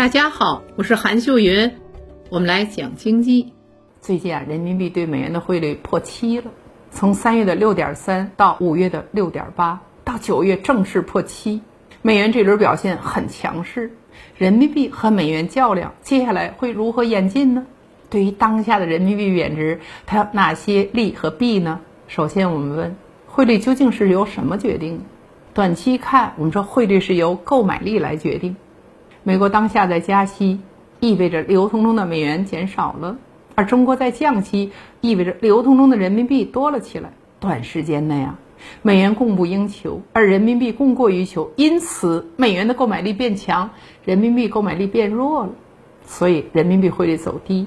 大家好，我是韩秀云，我们来讲经济。最近啊，人民币对美元的汇率破七了，从三月的六点三到五月的六点八，到九月正式破七，美元这轮表现很强势。人民币和美元较量，接下来会如何演进呢？对于当下的人民币贬值，它有哪些利和弊呢？首先，我们问汇率究竟是由什么决定？短期看，我们说汇率是由购买力来决定。美国当下在加息，意味着流通中的美元减少了；而中国在降息，意味着流通中的人民币多了起来。短时间内啊，美元供不应求，而人民币供过于求，因此美元的购买力变强，人民币购买力变弱了，所以人民币汇率走低。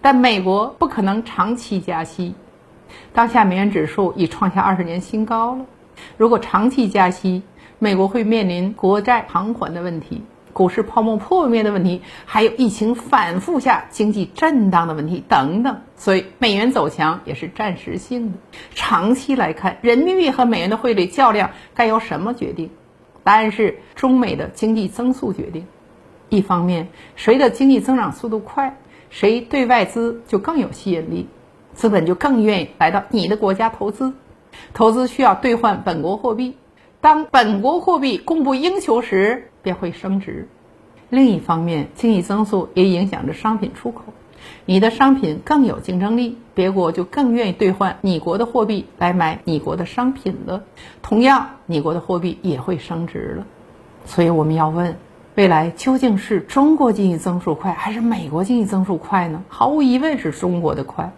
但美国不可能长期加息，当下美元指数已创下二十年新高了。如果长期加息，美国会面临国债偿还的问题。股市泡沫破灭的问题，还有疫情反复下经济震荡的问题等等，所以美元走强也是暂时性的。长期来看，人民币和美元的汇率较量该由什么决定？答案是中美的经济增速决定。一方面，谁的经济增长速度快，谁对外资就更有吸引力，资本就更愿意来到你的国家投资。投资需要兑换本国货币，当本国货币供不应求时。便会升值。另一方面，经济增速也影响着商品出口。你的商品更有竞争力，别国就更愿意兑换你国的货币来买你国的商品了。同样，你国的货币也会升值了。所以我们要问：未来究竟是中国经济增速快，还是美国经济增速快呢？毫无疑问是中国的快。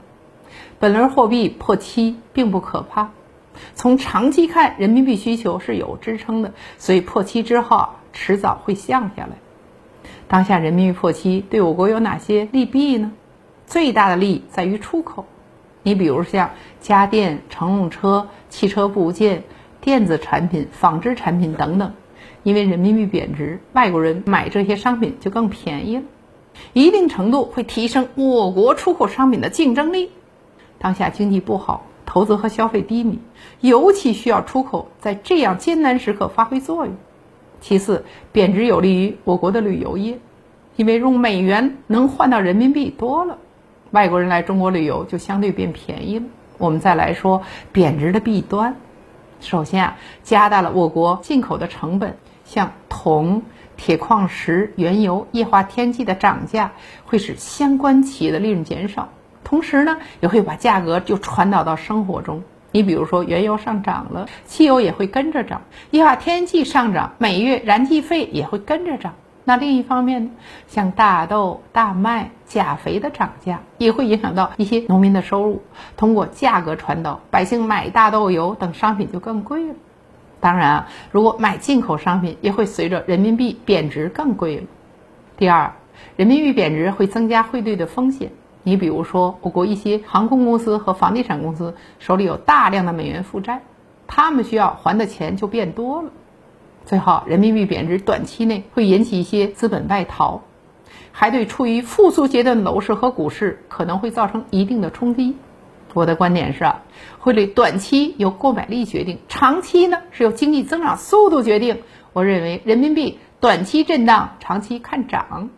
本轮货币破七并不可怕，从长期看，人民币需求是有支撑的，所以破七之后。迟早会降下来。当下人民币破七对我国有哪些利弊呢？最大的利在于出口。你比如像家电、乘用车、汽车部件、电子产品、纺织产品等等，因为人民币贬值，外国人买这些商品就更便宜了，一定程度会提升我国出口商品的竞争力。当下经济不好，投资和消费低迷，尤其需要出口在这样艰难时刻发挥作用。其次，贬值有利于我国的旅游业，因为用美元能换到人民币多了，外国人来中国旅游就相对变便宜了。我们再来说贬值的弊端，首先啊，加大了我国进口的成本，像铜、铁矿石、原油、液化天然气的涨价，会使相关企业的利润减少，同时呢，也会把价格就传导到生活中。你比如说，原油上涨了，汽油也会跟着涨；液化天然气上涨，每月燃气费也会跟着涨。那另一方面呢，像大豆、大麦、钾肥的涨价，也会影响到一些农民的收入。通过价格传导，百姓买大豆油等商品就更贵了。当然啊，如果买进口商品，也会随着人民币贬值更贵了。第二，人民币贬值会增加汇兑的风险。你比如说，我国一些航空公司和房地产公司手里有大量的美元负债，他们需要还的钱就变多了。最后，人民币贬值短期内会引起一些资本外逃，还对处于复苏阶段的楼市和股市可能会造成一定的冲击。我的观点是啊，汇率短期由购买力决定，长期呢是由经济增长速度决定。我认为人民币短期震荡，长期看涨。